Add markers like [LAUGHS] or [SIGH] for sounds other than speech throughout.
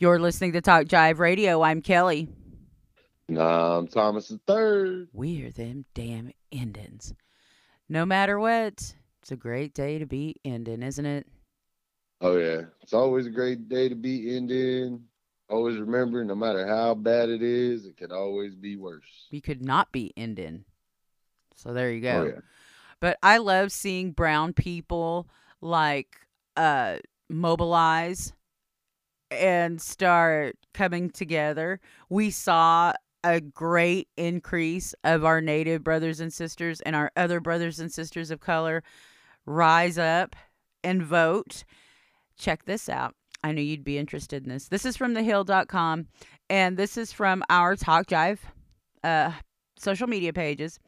You're listening to Talk Jive Radio. I'm Kelly. Nah, I'm Thomas the Third. We're them damn Indians. No matter what, it's a great day to be Indian, isn't it? Oh yeah, it's always a great day to be Indian. Always remember, no matter how bad it is, it can always be worse. We could not be Indian. So there you go. Oh yeah. But I love seeing brown people like uh mobilize and start coming together. We saw a great increase of our native brothers and sisters and our other brothers and sisters of color rise up and vote. Check this out. I knew you'd be interested in this. This is from thehill.com and this is from our Talk Jive uh, social media pages.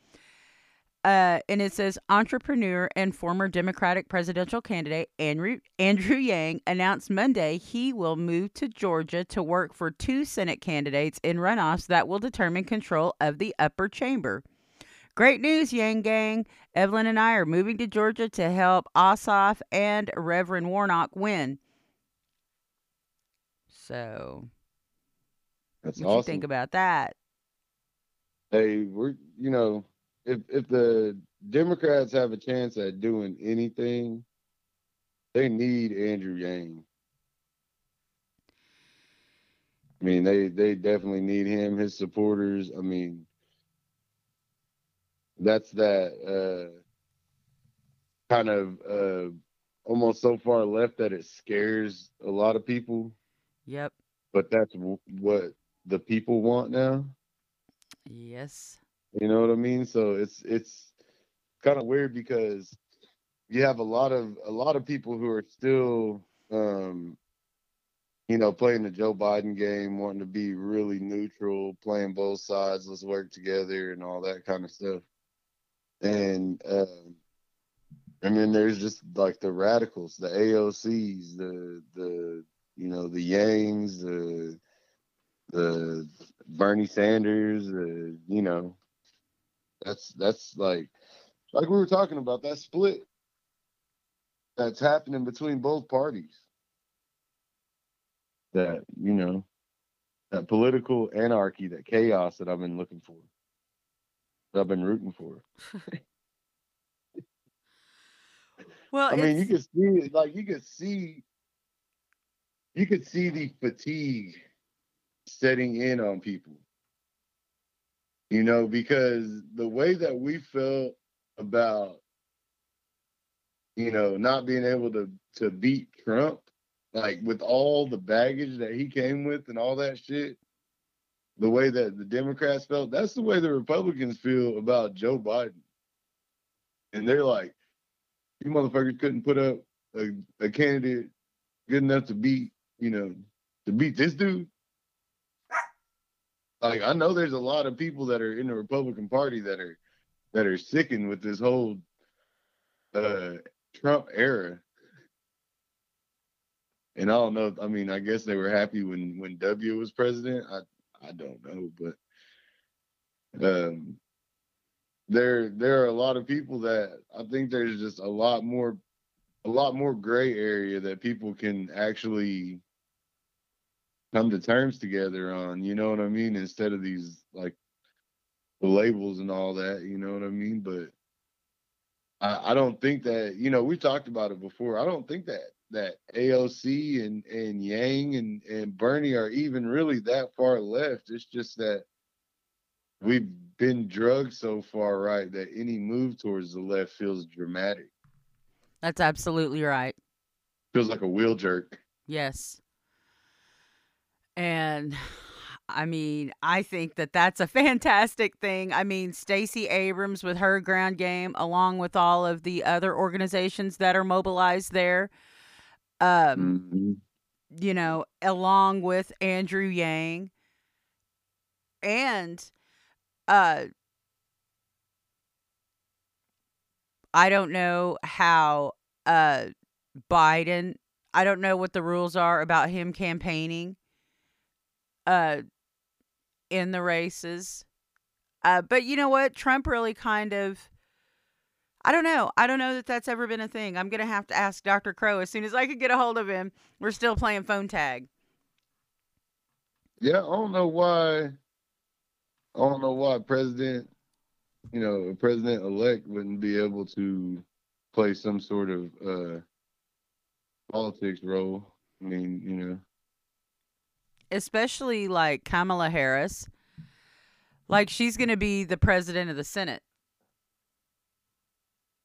Uh, and it says entrepreneur and former Democratic presidential candidate Andrew Andrew Yang announced Monday he will move to Georgia to work for two Senate candidates in runoffs that will determine control of the upper chamber. Great news, Yang Gang. Evelyn and I are moving to Georgia to help Ossoff and Reverend Warnock win. So, That's what you think about that? hey, we're you know, if if the Democrats have a chance at doing anything, they need Andrew Yang. I mean, they they definitely need him, his supporters. I mean, that's that uh kind of uh almost so far left that it scares a lot of people, Yep. but that's w- what the people want now. Yes. You know what I mean? So it's it's kind of weird because you have a lot of a lot of people who are still um you know playing the Joe Biden game, wanting to be really neutral, playing both sides, let's work together and all that kind of stuff. And um and then there's just like the radicals, the AOCs, the the you know the Yangs, the the Bernie Sanders, uh, you know, that's that's like like we were talking about that split that's happening between both parties. That you know, that political anarchy, that chaos that I've been looking for, that I've been rooting for. [LAUGHS] Well, I mean, you can see it, like you could see, you could see the fatigue setting in on people. You know, because the way that we felt about, you know, not being able to to beat Trump, like with all the baggage that he came with and all that shit, the way that the Democrats felt, that's the way the Republicans feel about Joe Biden. And they're like, you motherfuckers couldn't put up a, a candidate good enough to beat, you know, to beat this dude. Like I know there's a lot of people that are in the Republican Party that are that are sickened with this whole uh Trump era. And I don't know. I mean, I guess they were happy when when W was president. I I don't know, but um there there are a lot of people that I think there's just a lot more a lot more gray area that people can actually come to terms together on, you know what I mean? Instead of these like the labels and all that, you know what I mean? But I, I don't think that, you know, we talked about it before. I don't think that that AOC and, and Yang and, and Bernie are even really that far left. It's just that we've been drugged so far right that any move towards the left feels dramatic. that's absolutely right. Feels like a wheel jerk. Yes. And [SIGHS] I mean, I think that that's a [LAUGHS] fantastic thing. I mean, Stacey Abrams with her ground game, along with all of the other organizations that are mobilized there, um, Mhm. you know, along with Andrew Yang, and uh, I don't know how uh Biden. I don't know what the rules are about him campaigning uh in the races. Uh but you know what? Trump really kind of I don't know. I don't know that that's ever been a thing. I'm going to have to ask Dr. Crow as soon as I can get a hold of him. We're still playing phone tag. Yeah, I don't know why. I don't know why president, you know, a president elect wouldn't be able to play some sort of uh politics role. I mean, you know, especially like Kamala Harris. Like she's going to be the president of the Senate.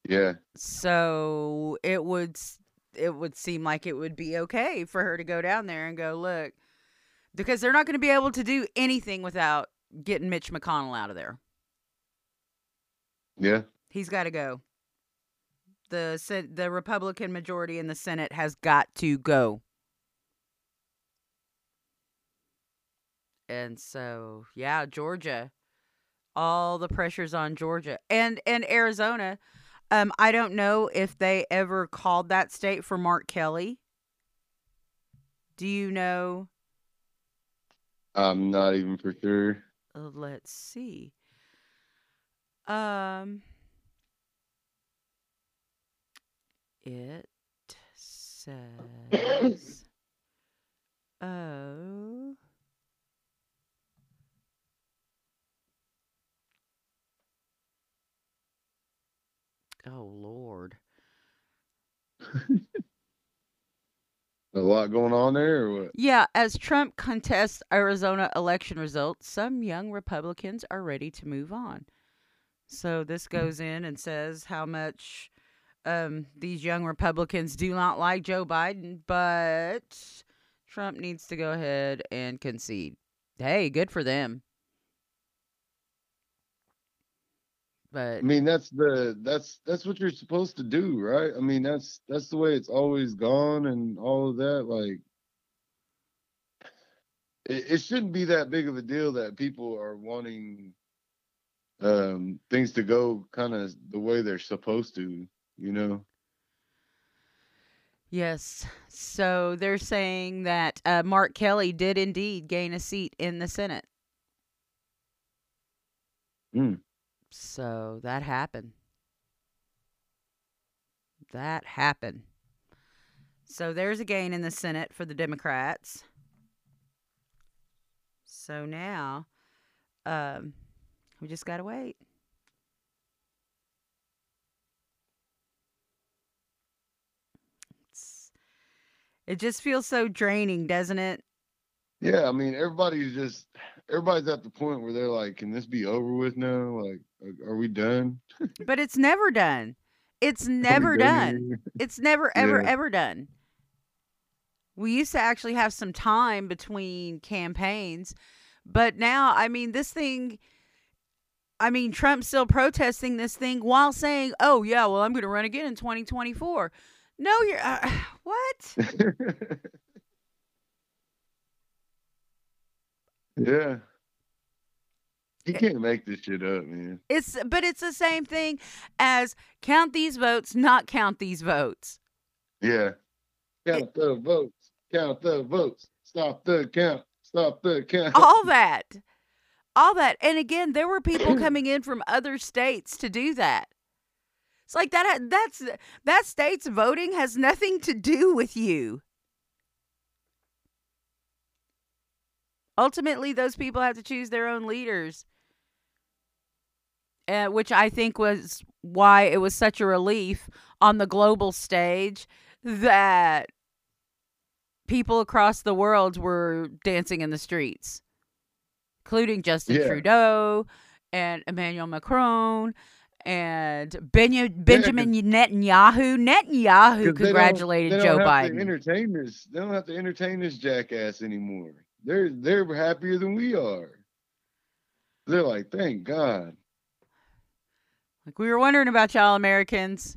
yeah, So it would it would seem like it would be okay for her to go down there and go look because they're not going to be able to do anything without getting Mitch McConnell out of there. yeah, He's got to go. The the Republican majority in the Senate has got to go. And so, yeah, Georgia, all the pressures on Georgia and and Arizona. Um, I don't know if they ever called that state for Mark Kelly. Do you know? I'm not even for sure. Uh, let's see. Um, it [COUGHS] says, lot going on there, or what? Yeah, as Trump contests Arizona election results, some young Republicans are ready to move on. So this goes in and says how much um, these young Republicans do not like Joe Biden, but Trump needs to go ahead and concede. Hey, good for them. I mean, that's the that's that's what you're supposed to do, right? I mean, that's that's the way it's always gone, and all of that. Like, it, it shouldn't be that big of a deal that people are wanting um things to go kind of the way they're supposed to, you know? yes, so they're saying that uh, Mark Kelly did indeed gain a seat in the Senate. Hmm. So that happened. That happened. So there's a gain in the Senate for the Democrats. So now, um, we just gotta wait. It's, it just feels so draining, doesn't it? Yeah, I mean, everybody's just everybody's at the point where they're like, "Can this be over with now? Like, are, we done? [LAUGHS] But it's never done. It's never done. here?" It's never, [LAUGHS] ever, Yeah. ever done. We used to actually have some time between campaigns, but now, I mean, this thing, I mean, Trump's still protesting this thing while saying, oh, yeah, well, I'm going to run again in 2024. No, you're, uh, [SIGHS] what? [LAUGHS] yeah. He Eh. can't make this shit up, man. It's, but it's the same thing as count these votes, not count these votes. Yeah. Count the votes. Count the votes. Stop the count. Stop the count. all [LAUGHS] that all that and again there were people coming in from other states to do that it's like that that's that state's voting has nothing to do with you ultimately those people have to choose their own leaders uh, which i think was why it was such a relief on the global stage that people across the world were dancing in the streets including Justin Yeah. Trudeau and Emmanuel Macron and Benya- Benjamin Netanyahu. Netanyahu 'Cause they don't- congratulated they don't Joe have to Biden. entertain this. They don't have to entertain this jackass anymore. They're they're happier than we are. They're like, thank God. Like we were wondering about y'all Americans.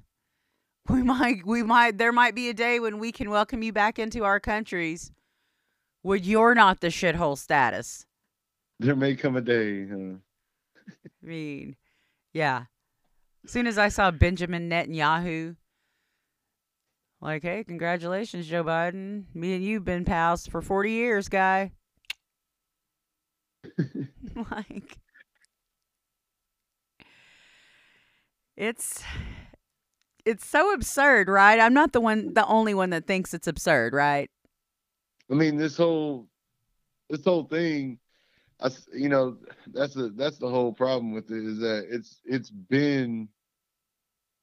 We might we might there might be a day when we can welcome you back into our countries when you're not the shithole status. There may come a day. Huh? I mean, yeah. As soon as I saw Benjamin Netanyahu, like, hey, congratulations, Joe Biden. Me and you've been pals for 40 years, guy. [LAUGHS] like, it's it's so absurd, right? I'm not the one, the only one that thinks it's absurd, right? I mean, this whole this whole thing, I, you know that's the that's the whole problem with it is that it's it's been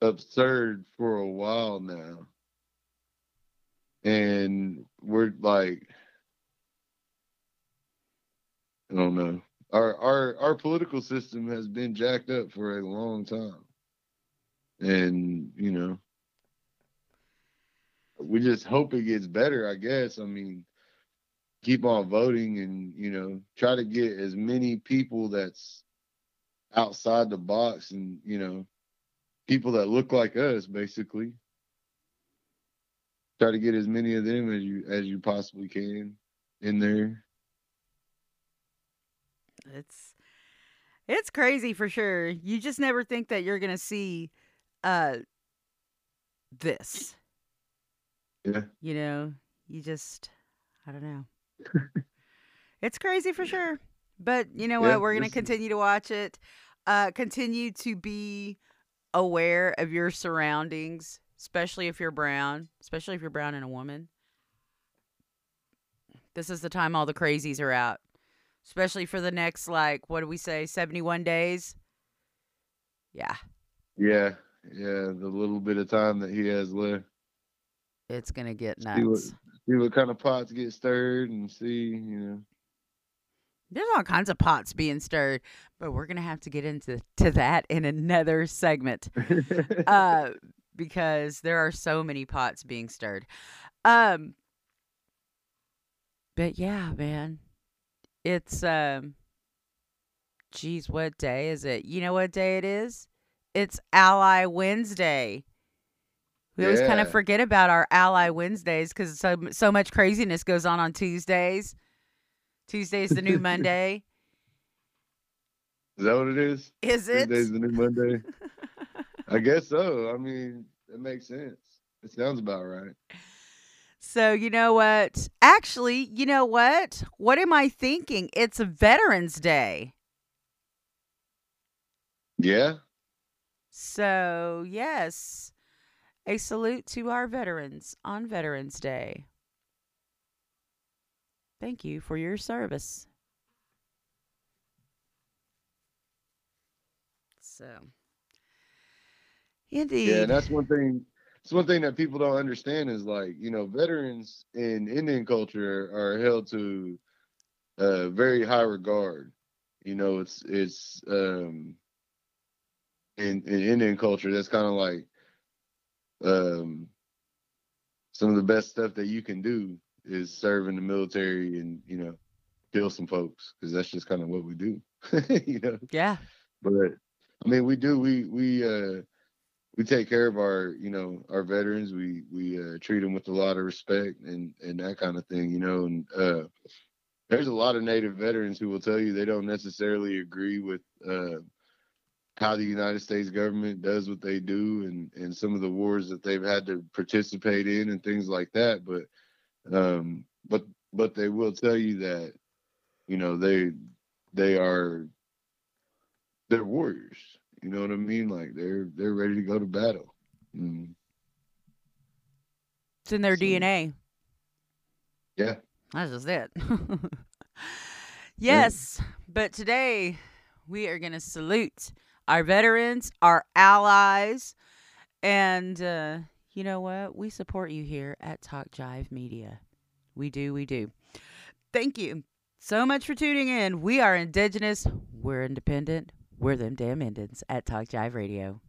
absurd for a while now, and we're like, I don't know. Our our our political system has been jacked up for a long time, and you know, we just hope it gets better. I guess. I mean, keep on voting, and you know, try to get as many people that's outside the box, and you know, people that look like us, basically. Try to get as many of them as you as you possibly can in there. It's it's crazy for sure. You just never think that you're gonna see uh this. Yeah. You know, you just I don't know. [LAUGHS] it's crazy for sure. But you know Yeah, what? We're gonna continue to watch it. Uh continue to be aware of your surroundings, especially if you're brown, especially if you're brown and a woman. This is the time all the crazies are out. Especially for the next like what do we say, seventy one days? Yeah. Yeah, yeah, the little bit of time that he has left. It's gonna get See what- nuts. See what kind of pots get stirred and see, you know. There's all kinds of pots being stirred, but we're gonna have to get into to that in another segment. [LAUGHS] uh because there are so many pots being stirred. Um but yeah, man. It's um geez, what day is it? You know what day it is? It's Ally Wednesday. We always kind of forget about our Ally Wednesdays because so so much craziness goes on on Tuesdays. Tuesday's the new [LAUGHS] Monday. Is that what it is? Is it? Tuesday's the new Monday. [LAUGHS] I guess so. I mean, it makes sense. It sounds about right. So, you know what? Actually, you know what? What am I thinking? It's Veterans Day. Yeah. So, yes, a salute to our veterans on Veterans Day. Thank you for your service. So, indeed. Yeah, and that's one thing. It's one thing that people don't understand is like you know veterans in Indian culture are held to uh, very high regard. You know, it's it's um, in in Indian culture that's kind of like um, some of the best stuff that you can do is serve in the military and you know kill some folks because that's just kind of what we do. [LAUGHS] you know yeah. but I mean, we do. We we uh we take care of our you know our veterans. We we uh, treat them with a lot of respect and and that kind of thing. You know, and uh, there's a lot of Native veterans who will tell you they don't necessarily agree with uh, how the United States government does what they do and and some of the wars that they've had to participate in and things like that. But um, but but they will tell you that you know they they are they're warriors. You know what I mean? Like they're they're ready to go to battle. Mm, It's in their So- DNA. yeah, That's just it. [LAUGHS] yes, but today we are going to salute our veterans, our allies, and uh, you know what? We support you here at Talk Jive Media. We do, we do. Thank you so much for tuning in. We are Indigenous, we're independent, we're them damn Indians at Talk Jive Radio.